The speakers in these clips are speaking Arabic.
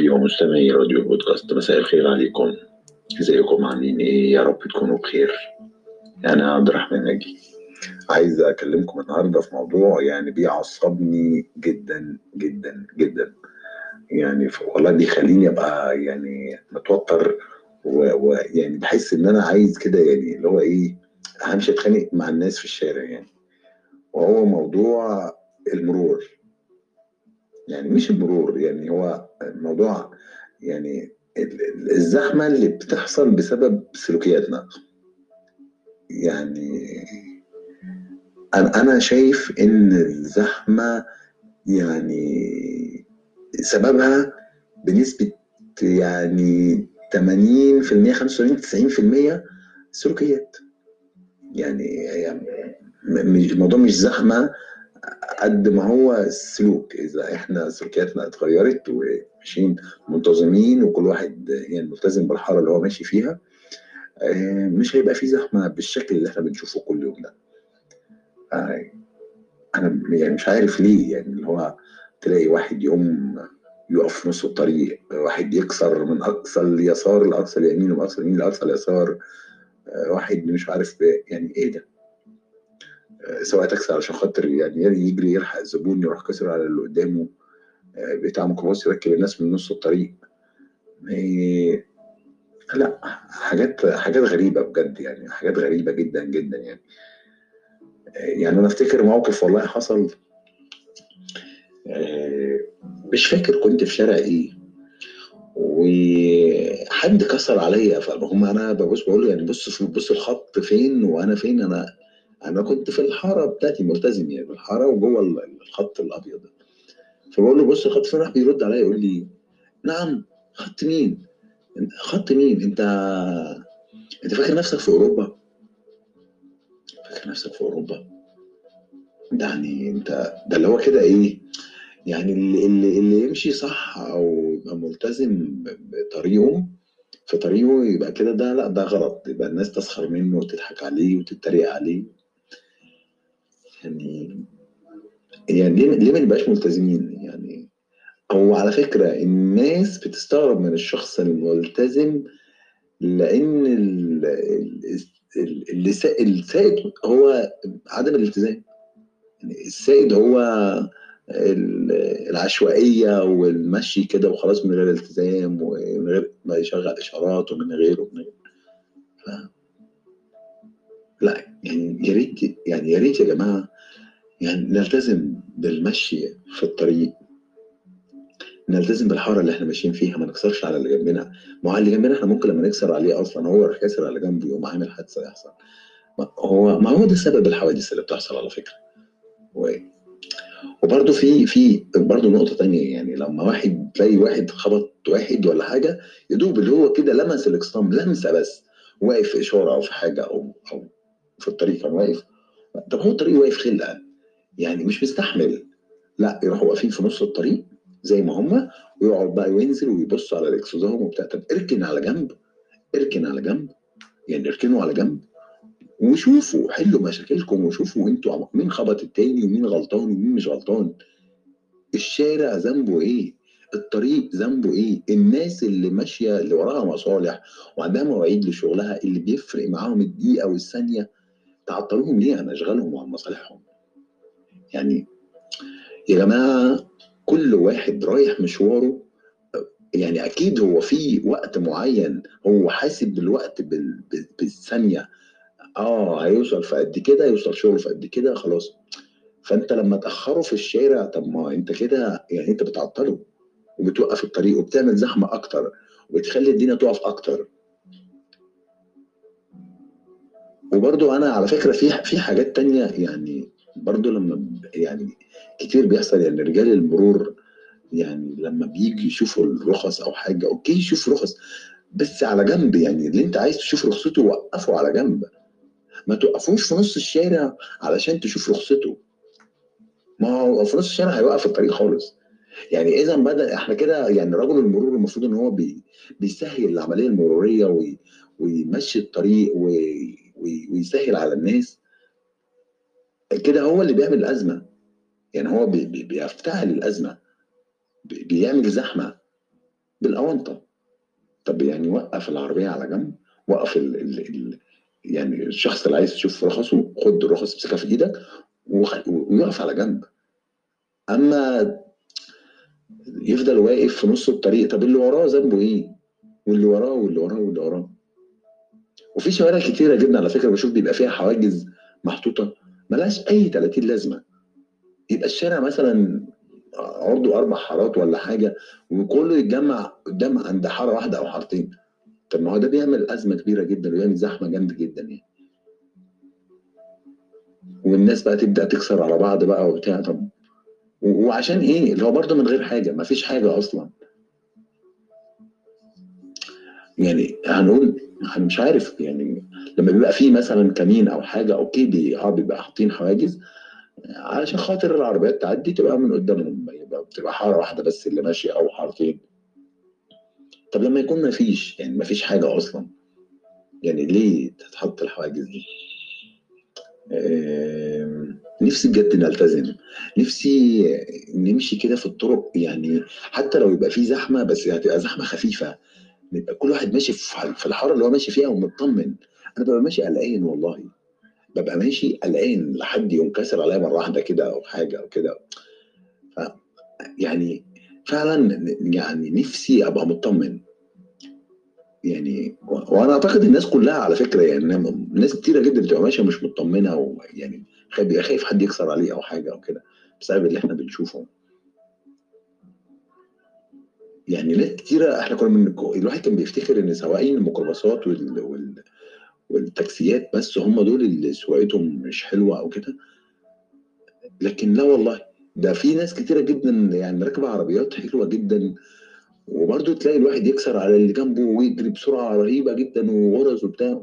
حبايبي ومستمعي راديو بودكاست مساء الخير عليكم ازيكم عاملين إيه يا رب تكونوا بخير أنا عبد الرحمن ناجي عايز أكلمكم النهارده في موضوع يعني بيعصبني جدا جدا جدا. يعني والله بيخليني أبقى يعني متوتر ويعني بحس إن أنا عايز كده يعني اللي هو إيه همشي أتخانق مع الناس في الشارع يعني. وهو موضوع المرور. يعني مش المرور يعني هو الموضوع يعني الزحمة اللي بتحصل بسبب سلوكياتنا. يعني أنا شايف إن الزحمة يعني سببها بنسبة يعني 80% 85 90% سلوكيات. يعني, يعني الموضوع مش زحمة قد ما هو السلوك إذا إحنا سلوكياتنا اتغيرت وماشيين منتظمين وكل واحد يعني ملتزم بالحارة اللي هو ماشي فيها مش هيبقى في زحمة بالشكل اللي إحنا بنشوفه كل يوم ده. أنا يعني مش عارف ليه يعني اللي هو تلاقي واحد يوم يقف في نص الطريق واحد يكسر من أقصى اليسار لأقصى اليمين ومن أقصى اليمين لأقصى اليسار واحد مش عارف يعني إيه ده. سواء تاكسي علشان خاطر يعني يجري يلحق الزبون يروح كسر على اللي قدامه. بتاع ميكروباص يركب الناس من نص الطريق. إيه لا حاجات حاجات غريبة بجد يعني حاجات غريبة جدا جدا يعني. يعني أنا أفتكر موقف والله حصل. مش فاكر كنت في شارع إيه. وحد كسر عليا فهم أنا ببص بقول له يعني بص بص الخط فين وأنا فين؟ أنا أنا كنت في الحارة بتاعتي ملتزم يعني بالحاره وجوه الخط الأبيض. فبقول له بص الخط فين راح بيرد عليا يقول لي نعم خط مين؟ خط مين؟ أنت أنت فاكر نفسك في أوروبا؟ فاكر نفسك في أوروبا؟ ده يعني أنت ده اللي هو كده إيه؟ يعني اللي, اللي, اللي يمشي صح أو يبقى ملتزم بطريقه في طريقه يبقى كده ده لأ ده غلط. يبقى الناس تسخر منه وتضحك عليه وتتريق عليه. يعني يعني ليه ليه ما نبقاش ملتزمين؟ يعني أو على فكرة الناس بتستغرب من الشخص الملتزم لأن السائد هو عدم الالتزام. يعني السائد هو العشوائية والمشي كده وخلاص من غير التزام ومن غير ما يشغل إشارات ومن غيره ومن غير ف... لا يعني يا ريت يعني يا ريت يا جماعة يعني نلتزم بالمشي في الطريق. نلتزم بالحارة اللي إحنا ماشيين فيها ما نكسرش على اللي جنبنا. ما هو اللي جنبنا إحنا ممكن لما نكسر عليه أصلا هو يروح كاسر على جنبه يقوم عامل حادثة يحصل. هو ما هو ده سبب الحوادث اللي بتحصل على فكرة. و... وبرده في في برده نقطة تانية يعني لما واحد تلاقي واحد خبط واحد ولا حاجة يدوب اللي هو كده لمس الاكسام لمسة بس واقف في إشارة أو في حاجة أو أو في الطريق كان واقف. طب هو الطريق واقف خلقه يعني مش مستحمل. لا يروحوا واقفين في نص الطريق زي ما هم ويقعد بقى وينزل ويبص على الاكسدام وبتاع. طب اركن على جنب اركن على جنب. يعني اركنوا على جنب. وشوفوا حلوا مشاكلكم وشوفوا أنتوا مين خبط التاني ومين غلطان ومين مش غلطان. الشارع ذنبه إيه؟ الطريق ذنبه إيه؟ الناس اللي ماشية اللي وراها مصالح وعندها مواعيد لشغلها اللي بيفرق معاهم الدقيقة والثانية تعطلوهم ليه؟ عن اشغالهم وعن مصالحهم يعني يا جماعة كل واحد رايح مشواره يعني أكيد هو في وقت معين هو حاسب الوقت بالثانية. آه هيوصل في قد كده يوصل شغله في قد كده خلاص. فأنت لما تأخره في الشارع طب ما أنت كده يعني أنت بتعطله وبتوقف الطريق وبتعمل زحمة أكتر وبتخلي الدنيا تقف أكتر. وبرضو أنا على فكرة في في حاجات تانية يعني برضو لما يعني كتير بيحصل يعني رجال المرور يعني لما بيجي يشوفوا الرخص أو حاجة أوكي يشوف رخص بس على جنب يعني اللي أنت عايز تشوف رخصته وقفه على جنب. ما توقفوش في نص الشارع علشان تشوف رخصته. ما هو في نص الشارع هيوقف الطريق خالص. يعني إذا بدأ إحنا كده يعني رجل المرور المفروض إن هو بي بيسهل العملية المرورية وي ويمشي الطريق وي ويسهل على الناس. كده هو اللي بيعمل الأزمة. يعني هو بي بيفتعل الأزمة. بيعمل زحمة بالأونطة. طب يعني وقف العربية على جنب وقف ال ال ال يعني الشخص اللي عايز يشوف رخصه خد الرخص امسكها في إيدك ويقف على جنب. أما يفضل واقف في نص الطريق طب اللي وراه ذنبه إيه؟ واللي وراه واللي وراه واللي وراه. وفي شوارع كتيرة جدا على فكرة بشوف بيبقى فيها حواجز محطوطة. ملهاش أي 30 لازمة. يبقى الشارع مثلا عرضه أربع حارات ولا حاجة وكله يتجمع قدام عند حارة واحدة أو حارتين. طب ما هو ده بيعمل أزمة كبيرة جدا ويعمل زحمة جامدة جدا يعني. والناس بقى تبدأ تكسر على بعض بقى وبتاع. طب وعشان إيه؟ اللي هو برضه من غير حاجة ما فيش حاجة أصلا. يعني هنقول أنا مش عارف يعني لما بيبقى فيه مثلا كمين أو حاجة أوكي بي آه بيبقى حاطين حواجز علشان خاطر العربيات تعدي تبقى من قدامهم يبقى بتبقى حارة واحدة بس اللي ماشية أو حارتين طب لما يكون ما فيش يعني ما فيش حاجة أصلا يعني ليه تتحط الحواجز دي؟ نفسي بجد نلتزم نفسي نمشي كده في الطرق يعني حتى لو يبقى في زحمة بس هتبقى زحمة خفيفة نبقى كل واحد ماشي في الحارة اللي هو ماشي فيها ومطمن. أنا ببقى ماشي قلقان والله. ببقى ماشي قلقان لحد يوم كسر عليا مرة واحدة كده أو حاجة أو كده. ف يعني فعلا يعني نفسي أبقى مطمن. يعني وأنا أعتقد الناس كلها على فكرة يعني ناس كتيرة جدا بتبقى ماشية مش مطمنة ويعني خايف خايف حد يكسر عليه أو حاجة أو كده بسبب اللي إحنا بنشوفه. يعني ناس كتيرة إحنا كنا من الواحد كان بيفتكر إن سواقين الميكروباصات وال... وال... والتاكسيات بس هم دول اللي سواقتهم مش حلوة أو كده. لكن لا والله ده في ناس كتيرة جدا يعني راكبة عربيات حلوة جدا وبرضه تلاقي الواحد يكسر على اللي جنبه ويجري بسرعة رهيبة جدا وغرز وبتاع.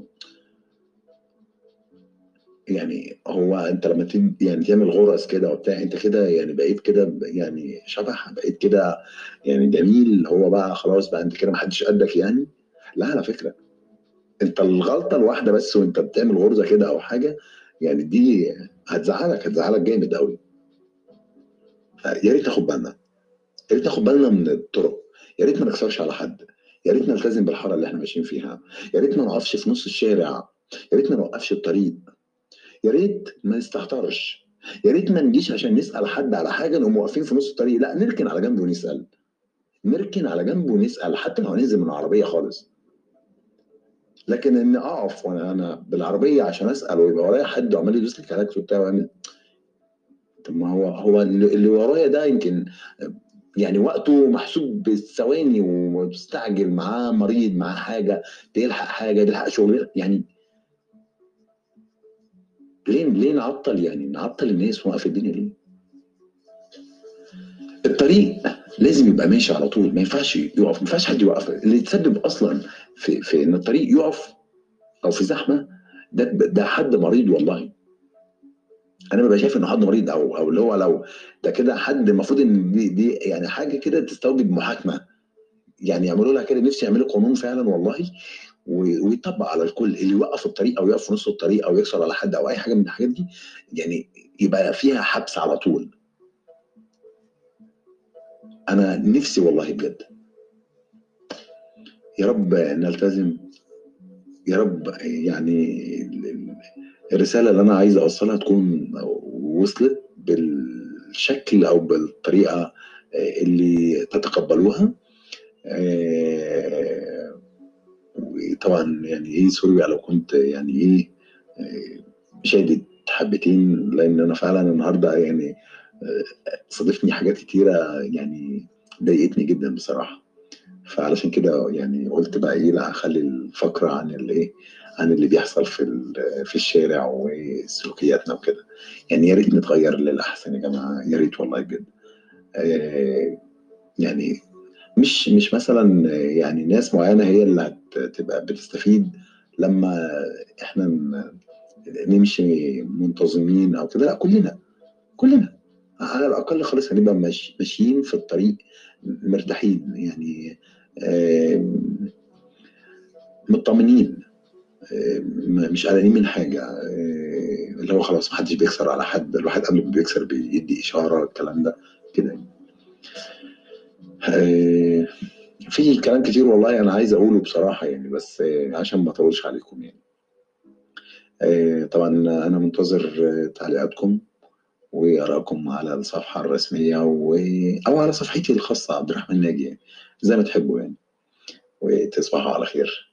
يعني هو انت لما يعني تعمل غرز كده وبتاع انت كده يعني بقيت كده يعني شبح بقيت كده يعني جميل هو بقى خلاص بقى انت كده محدش قدك يعني؟ لا على فكرة. انت الغلطة الواحدة بس وانت بتعمل غرزة كده أو حاجة يعني دي هتزعلك هتزعلك جامد قوي يا ريت ناخد بالنا. يا ريت ناخد بالنا من الطرق. يا ريت ما نكسرش على حد. يا ريت نلتزم بالحارة اللي إحنا ماشيين فيها. يا ريت ما نقفش في نص الشارع. يا ريت ما نوقفش الطريق. يا ريت ما نستهترش. يا ريت ما نجيش عشان نسأل حد على حاجة نقوم واقفين في نص الطريق. لا نركن على جنب ونسأل. نركن على جنب ونسأل حتى لو هننزل من العربية خالص. لكن إن أقف وأنا أنا بالعربية عشان أسأل ويبقى ورايا حد وعمال يدوس لي كلاكس وبتاع ويعمل طب ما هو هو اللي ورايا ده يمكن يعني وقته محسوب بالثواني ومستعجل معاه مريض معاه حاجة تلحق حاجة تلحق شغل يعني ليه ليه نعطل يعني؟ نعطل الناس ونوقف الدنيا ليه؟ الطريق لازم يبقى ماشي على طول ما ينفعش يقف ما ينفعش حد يوقف. اللي يتسبب أصلا في في إن الطريق يقف أو في زحمة ده ده حد مريض والله. أنا ببقى شايف إنه حد مريض أو أو اللي هو لو ده كده حد المفروض إن دي, دي يعني حاجة كده تستوجب محاكمة. يعني يعملوا لها كده نفسي يعملوا قانون فعلا والله. ويطبق على الكل اللي يوقف الطريق أو يقف في نص الطريق أو يكسر على حد أو أي حاجة من الحاجات دي يعني يبقى فيها حبس على طول. أنا نفسي والله بجد. يا رب نلتزم. يا رب يعني ال- ال- الرسالة اللي أنا عايز أوصلها تكون وصلت بالشكل أو بالطريقة اللي تتقبلوها. آه، وطبعا يعني إيه سوري لو كنت يعني إيه آه، شادد حبتين لأن أنا فعلا النهارده يعني آه، صادفني حاجات كتيرة يعني ضايقتني جدا بصراحة. فعلشان كده يعني قلت بقى إيه لا اخلي الفقرة عن الايه عن اللي بيحصل في في الشارع وسلوكياتنا وكده. يعني يا ريت نتغير للأحسن يا جماعة يا ريت والله بجد. آه، يعني مش مش مثلا يعني ناس معينة هي اللي هتبقى بتستفيد لما إحنا ن- نمشي منتظمين أو كده. لا كلنا كلنا. على الأقل خالص هنبقى ماشي ماشيين في الطريق مرتاحين يعني مطمنين مش قلقانين من حاجة. آم، اللي هو خلاص محدش بيكسر على حد الواحد قبل ما بيكسر بيدي إشارة الكلام ده كده يعني. آه، في كلام كتير والله أنا عايز أقوله بصراحة يعني بس عشان ما أطولش عليكم يعني. آه، طبعا أنا منتظر تعليقاتكم وآرائكم على الصفحة الرسمية و... أو على صفحتي الخاصة عبد الرحمن ناجي يعني زي ما تحبوا يعني. وتصبحوا على خير.